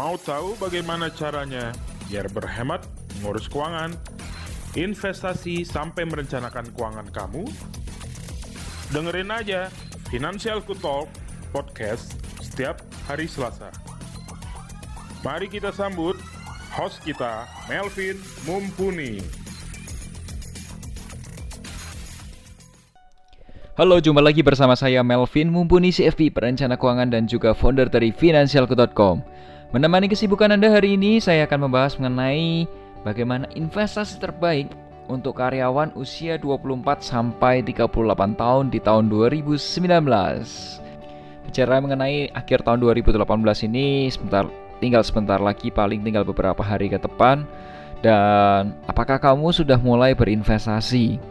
Mau tahu bagaimana caranya biar berhemat, ngurus keuangan, investasi sampai merencanakan keuangan kamu? Dengerin aja Financial Talk podcast setiap hari Selasa. Mari kita sambut host kita, Melvin Mumpuni. Halo, jumpa lagi bersama saya Melvin Mumpuni CFP, perencana keuangan dan juga founder dari Financialku.com. Menemani kesibukan Anda hari ini, saya akan membahas mengenai bagaimana investasi terbaik untuk karyawan usia 24 sampai 38 tahun di tahun 2019. Bicara mengenai akhir tahun 2018 ini, sebentar tinggal sebentar lagi, paling tinggal beberapa hari ke depan. Dan apakah kamu sudah mulai berinvestasi?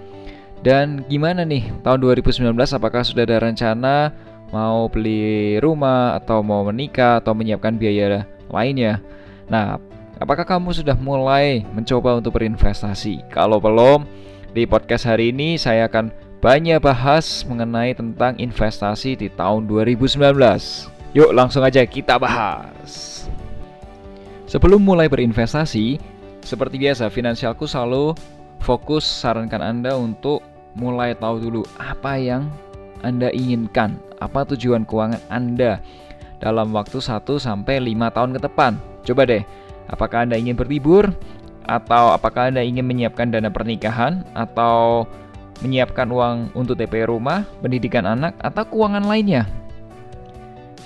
Dan gimana nih tahun 2019 apakah sudah ada rencana mau beli rumah atau mau menikah atau menyiapkan biaya lainnya? Nah, apakah kamu sudah mulai mencoba untuk berinvestasi? Kalau belum, di podcast hari ini saya akan banyak bahas mengenai tentang investasi di tahun 2019. Yuk langsung aja kita bahas. Sebelum mulai berinvestasi, seperti biasa finansialku selalu fokus sarankan Anda untuk mulai tahu dulu apa yang Anda inginkan, apa tujuan keuangan Anda dalam waktu 1 sampai 5 tahun ke depan. Coba deh, apakah Anda ingin berlibur atau apakah Anda ingin menyiapkan dana pernikahan atau menyiapkan uang untuk DP rumah, pendidikan anak atau keuangan lainnya?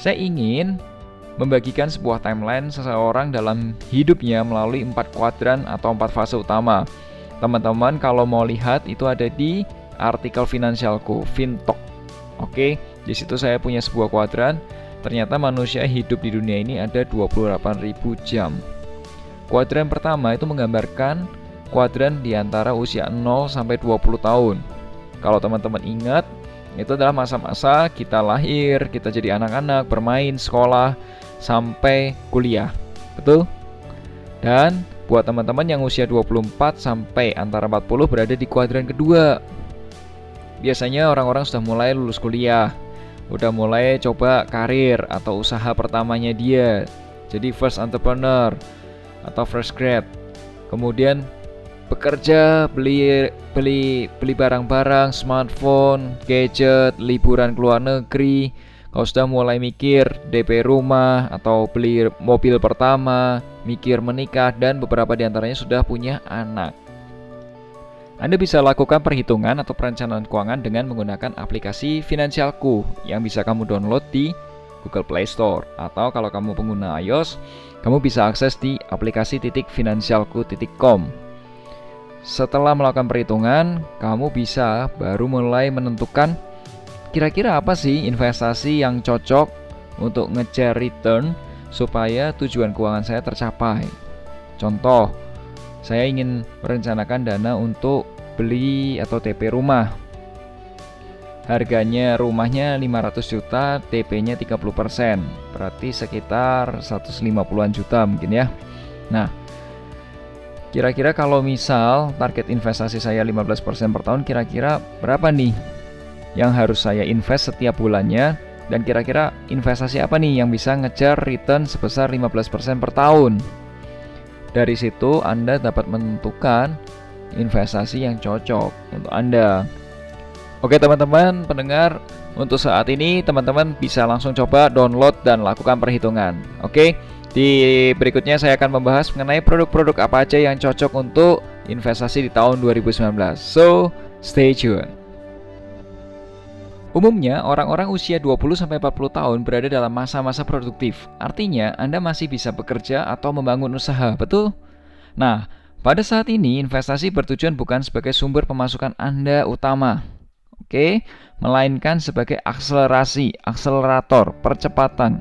Saya ingin membagikan sebuah timeline seseorang dalam hidupnya melalui empat kuadran atau empat fase utama. Teman-teman kalau mau lihat itu ada di artikel finansialku, Fintok. Oke, di situ saya punya sebuah kuadran. Ternyata manusia hidup di dunia ini ada 28.000 jam. Kuadran pertama itu menggambarkan kuadran di antara usia 0 sampai 20 tahun. Kalau teman-teman ingat, itu adalah masa-masa kita lahir, kita jadi anak-anak, bermain, sekolah, sampai kuliah. Betul? Dan Buat teman-teman yang usia 24 sampai antara 40 berada di kuadran kedua. Biasanya orang-orang sudah mulai lulus kuliah, udah mulai coba karir atau usaha pertamanya dia. Jadi first entrepreneur atau first grad. Kemudian bekerja, beli beli beli barang-barang, smartphone, gadget, liburan ke luar negeri. Kalau sudah mulai mikir DP rumah atau beli mobil pertama, mikir menikah, dan beberapa di antaranya sudah punya anak. Anda bisa lakukan perhitungan atau perencanaan keuangan dengan menggunakan aplikasi Finansialku yang bisa kamu download di Google Play Store atau kalau kamu pengguna iOS, kamu bisa akses di aplikasi titik finansialku.com. Setelah melakukan perhitungan, kamu bisa baru mulai menentukan kira-kira apa sih investasi yang cocok untuk ngejar return supaya tujuan keuangan saya tercapai. Contoh, saya ingin merencanakan dana untuk beli atau TP rumah. Harganya rumahnya 500 juta, TP-nya 30%. Berarti sekitar 150-an juta mungkin ya. Nah, kira-kira kalau misal target investasi saya 15% per tahun, kira-kira berapa nih yang harus saya invest setiap bulannya dan kira-kira investasi apa nih yang bisa ngejar return sebesar 15% per tahun? Dari situ Anda dapat menentukan investasi yang cocok untuk Anda. Oke teman-teman pendengar, untuk saat ini teman-teman bisa langsung coba download dan lakukan perhitungan. Oke, di berikutnya saya akan membahas mengenai produk-produk apa aja yang cocok untuk investasi di tahun 2019. So, stay tuned. Umumnya, orang-orang usia 20-40 tahun berada dalam masa-masa produktif. Artinya, Anda masih bisa bekerja atau membangun usaha, betul? Nah, pada saat ini investasi bertujuan bukan sebagai sumber pemasukan Anda utama. Oke, melainkan sebagai akselerasi, akselerator, percepatan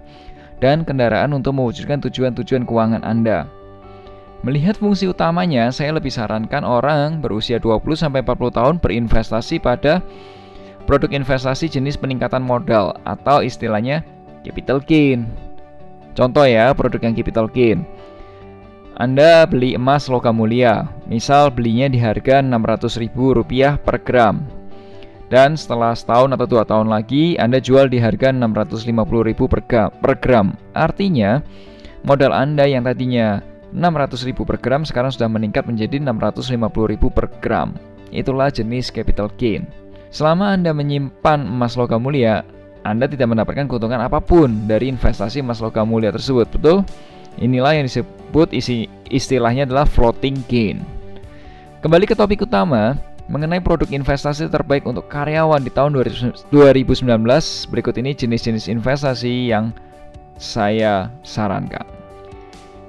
dan kendaraan untuk mewujudkan tujuan-tujuan keuangan Anda. Melihat fungsi utamanya, saya lebih sarankan orang berusia 20-40 tahun berinvestasi pada produk investasi jenis peningkatan modal atau istilahnya capital gain. Contoh ya, produk yang capital gain. Anda beli emas logam mulia, misal belinya di harga Rp600.000 per gram. Dan setelah setahun atau dua tahun lagi, Anda jual di harga Rp650.000 per gram. Artinya, modal Anda yang tadinya 600.000 per gram sekarang sudah meningkat menjadi 650.000 per gram. Itulah jenis capital gain. Selama Anda menyimpan emas logam mulia, Anda tidak mendapatkan keuntungan apa pun dari investasi emas logam mulia tersebut, betul? Inilah yang disebut isi istilahnya adalah floating gain. Kembali ke topik utama, mengenai produk investasi terbaik untuk karyawan di tahun 2019, berikut ini jenis-jenis investasi yang saya sarankan.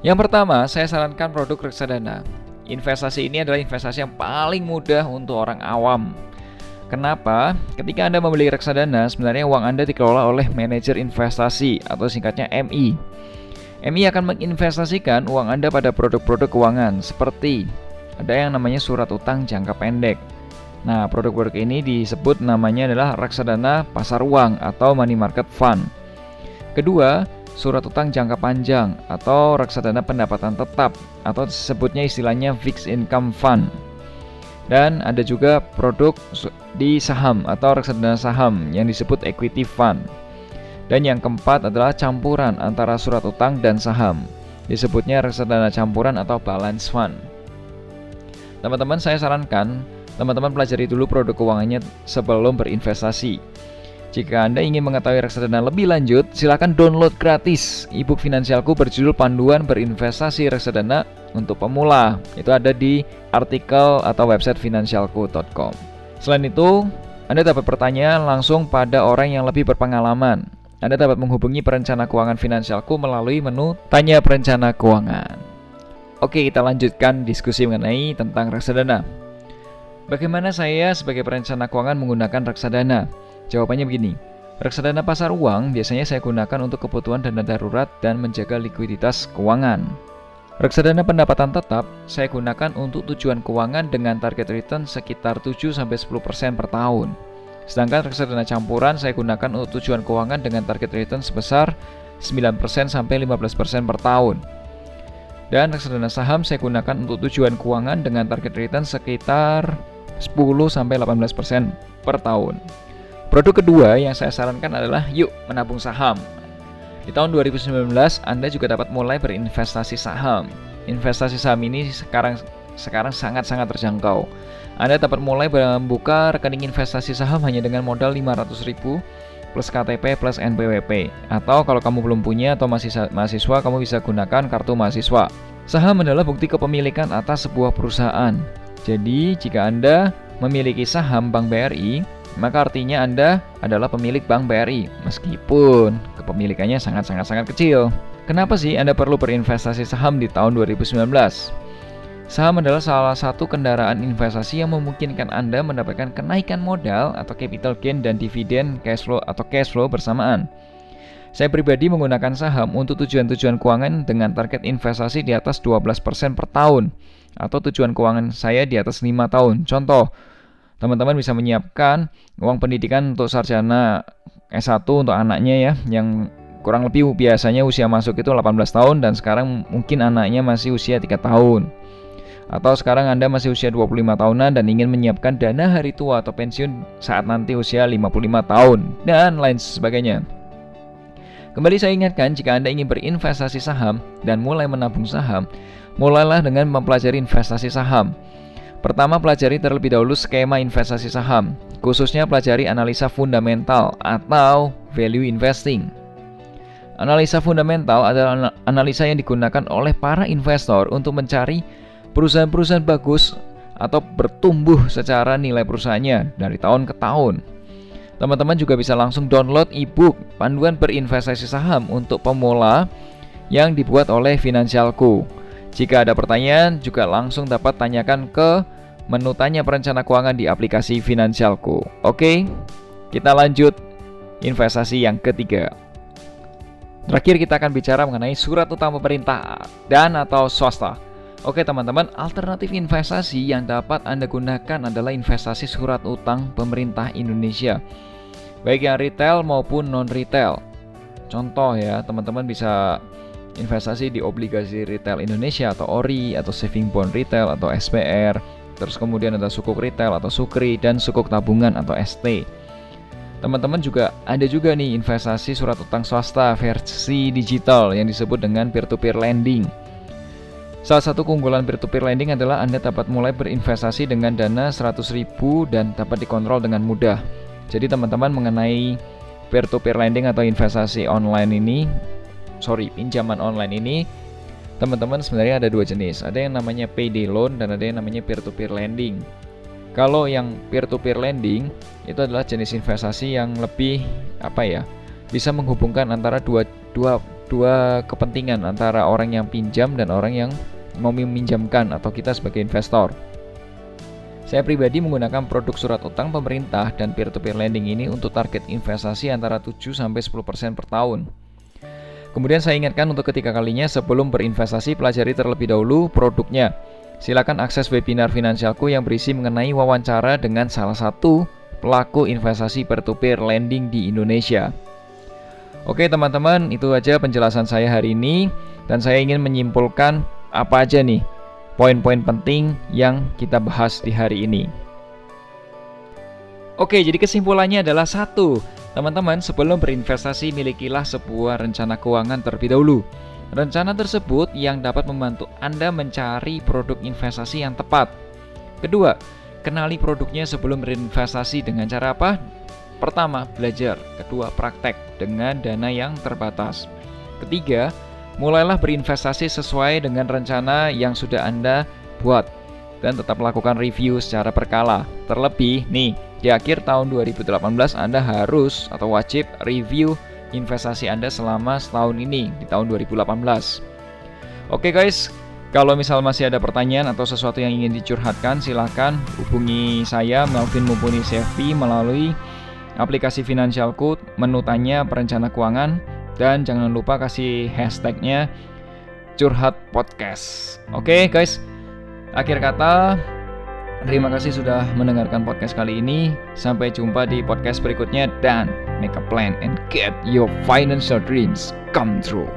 Yang pertama, saya sarankan produk reksadana. Investasi ini adalah investasi yang paling mudah untuk orang awam. Kenapa? Ketika Anda membeli reksadana, sebenarnya uang Anda dikelola oleh manajer investasi atau singkatnya MI. MI akan menginvestasikan uang Anda pada produk-produk keuangan seperti ada yang namanya surat utang jangka pendek. Nah, produk-produk ini disebut namanya adalah reksadana pasar uang atau money market fund. Kedua, surat utang jangka panjang atau reksadana pendapatan tetap atau disebutnya istilahnya fixed income fund. Dan ada juga produk di saham atau reksadana saham yang disebut equity fund. Dan yang keempat adalah campuran antara surat utang dan saham. Disebutnya reksadana campuran atau balance fund. Teman-teman saya sarankan teman-teman pelajari dulu produk keuangannya sebelum berinvestasi. Jika Anda ingin mengetahui reksadana lebih lanjut, silakan download gratis ebook finansialku berjudul Panduan Berinvestasi Reksadana untuk Pemula. Itu ada di artikel atau website finansialku.com. Selain itu, Anda dapat bertanya langsung pada orang yang lebih berpengalaman. Anda dapat menghubungi perencana keuangan finansialku melalui menu Tanya Perencana Keuangan. Oke, kita lanjutkan diskusi mengenai tentang reksadana. Bagaimana saya sebagai perencana keuangan menggunakan reksadana? Jawabannya begini. Reksadana pasar uang biasanya saya gunakan untuk kebutuhan dana darurat dan menjaga likuiditas keuangan. Reksadana pendapatan tetap saya gunakan untuk tujuan keuangan dengan target return sekitar 7-10% per tahun. Sedangkan reksadana campuran saya gunakan untuk tujuan keuangan dengan target return sebesar 9%-15% per tahun. Dan reksadana saham saya gunakan untuk tujuan keuangan dengan target return sekitar 10 sampai 18% per tahun. Produk kedua yang saya sarankan adalah yuk menabung saham. Di tahun 2019 Anda juga dapat mulai berinvestasi saham. Investasi saham ini sekarang sekarang sangat-sangat terjangkau. Anda dapat mulai membuka rekening investasi saham hanya dengan modal 500.000 plus KTP plus NPWP atau kalau kamu belum punya atau masih mahasiswa kamu bisa gunakan kartu mahasiswa. Saham adalah bukti kepemilikan atas sebuah perusahaan. Jadi, jika Anda memiliki saham Bank BRI, maka artinya Anda adalah pemilik Bank BRI, meskipun kepemilikannya sangat-sangat-sangat kecil. Kenapa sih Anda perlu berinvestasi saham di tahun 2019? Saham adalah salah satu kendaraan investasi yang memungkinkan Anda mendapatkan kenaikan modal atau capital gain dan dividen cash flow atau cash flow bersamaan. Saya pribadi menggunakan saham untuk tujuan-tujuan keuangan dengan target investasi di atas 12% per tahun atau tujuan keuangan saya di atas 5 tahun. Contoh, teman-teman bisa menyiapkan uang pendidikan untuk sarjana S1 untuk anaknya ya yang kurang lebih biasanya usia masuk itu 18 tahun dan sekarang mungkin anaknya masih usia 3 tahun. Atau sekarang Anda masih usia 25 tahunan dan ingin menyiapkan dana hari tua atau pensiun saat nanti usia 55 tahun dan lain sebagainya. Kembali saya ingatkan, jika Anda ingin berinvestasi saham dan mulai menabung saham, mulailah dengan mempelajari investasi saham. Pertama, pelajari terlebih dahulu skema investasi saham, khususnya pelajari analisa fundamental atau value investing. Analisa fundamental adalah analisa yang digunakan oleh para investor untuk mencari perusahaan-perusahaan bagus atau bertumbuh secara nilai perusahaannya dari tahun ke tahun. Teman-teman juga bisa langsung download e-book Panduan Berinvestasi Saham untuk Pemula yang dibuat oleh Finansialku. Jika ada pertanyaan, juga langsung dapat tanyakan ke menu tanya perencana keuangan di aplikasi Finansialku. Oke, kita lanjut investasi yang ketiga. Terakhir kita akan bicara mengenai surat utang pemerintah dan atau swasta. Oke teman-teman, alternatif investasi yang dapat Anda gunakan adalah investasi surat utang pemerintah Indonesia baik yang retail maupun non retail. Contoh ya, teman-teman bisa investasi di obligasi retail Indonesia atau ORI atau saving bond retail atau SPR. Terus kemudian ada sukuk retail atau sukri dan sukuk tabungan atau ST. teman-teman juga ada juga nih investasi surat utang swasta versi digital yang disebut dengan peer-to-peer lending. Salah satu keunggulan peer-to-peer lending adalah Anda dapat mulai berinvestasi dengan dana 100.000 dan dapat dikontrol dengan mudah. Jadi teman-teman mengenai peer-to-peer lending atau investasi online ini, sorry, pinjaman online ini, teman-teman sebenarnya ada dua jenis. Ada yang namanya payday loan dan ada yang namanya peer-to-peer lending. Kalau yang peer-to-peer lending itu adalah jenis investasi yang lebih apa ya? Bisa menghubungkan antara dua dua dua kepentingan antara orang yang pinjam dan orang yang mau meminjamkan atau kita sebagai investor. Saya pribadi menggunakan produk surat utang pemerintah dan peer-to-peer lending ini untuk target investasi antara 7 sampai 10% per tahun. Kemudian saya ingatkan untuk ketiga kalinya sebelum berinvestasi pelajari terlebih dahulu produknya Silakan akses webinar finansialku yang berisi mengenai wawancara dengan salah satu pelaku investasi peer-to-peer lending di Indonesia. Oke teman-teman, itu aja penjelasan saya hari ini dan saya ingin menyimpulkan apa aja nih poin-poin penting yang kita bahas di hari ini. Oke, jadi kesimpulannya adalah satu, teman-teman sebelum berinvestasi milikilah sebuah rencana keuangan terlebih dahulu. Rencana tersebut yang dapat membantu Anda mencari produk investasi yang tepat. Kedua, kenali produknya sebelum berinvestasi dengan cara apa? Pertama, belajar. Kedua, praktek dengan dana yang terbatas. Ketiga, mulailah berinvestasi sesuai dengan rencana yang sudah Anda buat dan tetap lakukan review secara berkala. Terlebih, nih, di akhir tahun 2018 Anda harus atau wajib review investasi Anda selama setahun ini di tahun 2018. Oke guys, kalau misal masih ada pertanyaan atau sesuatu yang ingin dicurhatkan, silahkan hubungi saya Melvin Mumpuni CFP melalui aplikasi Finansialku, menu tanya perencana keuangan, dan jangan lupa kasih hashtagnya curhat podcast. Oke guys, akhir kata Terima kasih sudah mendengarkan podcast kali ini. Sampai jumpa di podcast berikutnya dan make a plan and get your financial dreams come true.